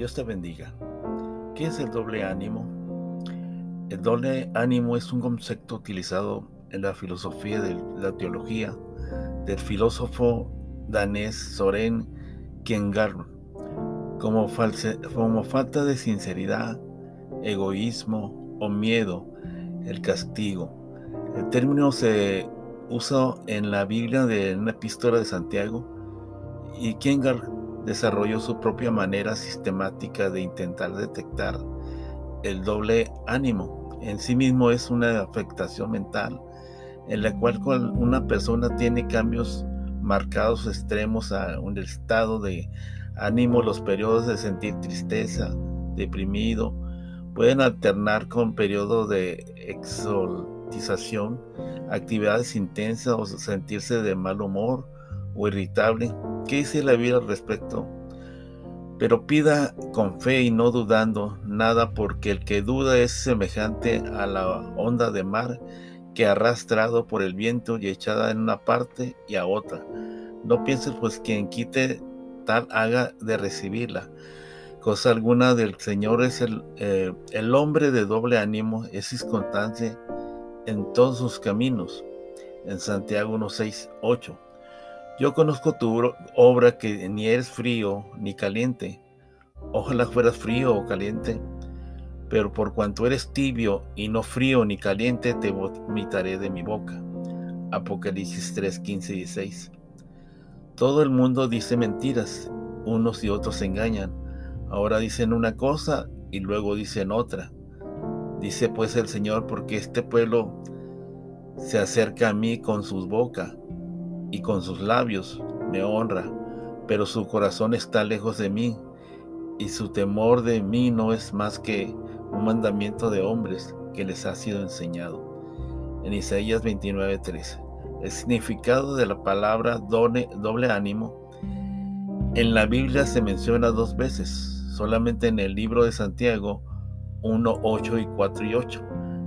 Dios te bendiga. ¿Qué es el doble ánimo? El doble ánimo es un concepto utilizado en la filosofía de la teología del filósofo danés Soren Kierkegaard como, como falta de sinceridad, egoísmo o miedo, el castigo. El término se usa en la Biblia de una epístola de Santiago y Kierkegaard desarrolló su propia manera sistemática de intentar detectar el doble ánimo. En sí mismo es una afectación mental en la cual una persona tiene cambios marcados extremos a un estado de ánimo, los periodos de sentir tristeza, deprimido, pueden alternar con periodos de exaltización, actividades intensas o sentirse de mal humor o irritable. ¿Qué dice la Biblia al respecto? Pero pida con fe y no dudando nada, porque el que duda es semejante a la onda de mar que arrastrado por el viento y echada en una parte y a otra. No pienses pues quien quite tal haga de recibirla. Cosa alguna del Señor es el, eh, el hombre de doble ánimo, es inconstante en todos sus caminos. En Santiago 1, 6, 8. Yo conozco tu obra que ni eres frío ni caliente. Ojalá fueras frío o caliente, pero por cuanto eres tibio y no frío ni caliente, te vomitaré de mi boca. Apocalipsis 3, 15 y 16. Todo el mundo dice mentiras, unos y otros se engañan. Ahora dicen una cosa y luego dicen otra. Dice pues el Señor, porque este pueblo se acerca a mí con sus bocas y con sus labios me honra, pero su corazón está lejos de mí y su temor de mí no es más que un mandamiento de hombres que les ha sido enseñado. En Isaías 29:13. El significado de la palabra doble, doble ánimo en la Biblia se menciona dos veces, solamente en el libro de Santiago 1, 8 y 4 y 8.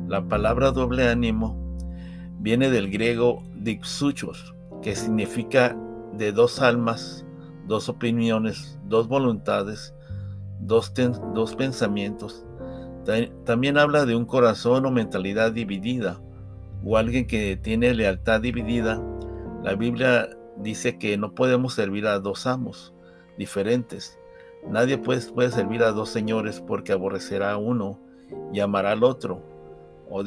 La palabra doble ánimo viene del griego dipsuchos, que significa de dos almas, dos opiniones, dos voluntades, dos, dos pensamientos. También habla de un corazón o mentalidad dividida, o alguien que tiene lealtad dividida. La Biblia dice que no podemos servir a dos amos diferentes. Nadie puede, puede servir a dos señores porque aborrecerá a uno y amará al otro, o,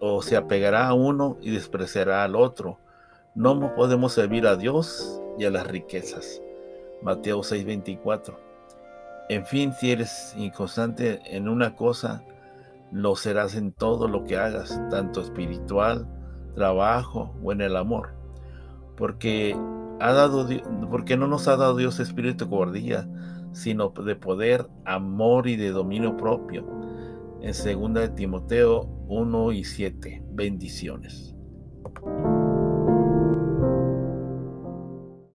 o se apegará a uno y despreciará al otro no podemos servir a Dios y a las riquezas. Mateo 6:24. En fin, si eres inconstante en una cosa, lo serás en todo lo que hagas, tanto espiritual, trabajo o en el amor. Porque, ha dado, porque no nos ha dado Dios espíritu de cobardía, sino de poder, amor y de dominio propio. En 2 de Timoteo 1 y 7. Bendiciones.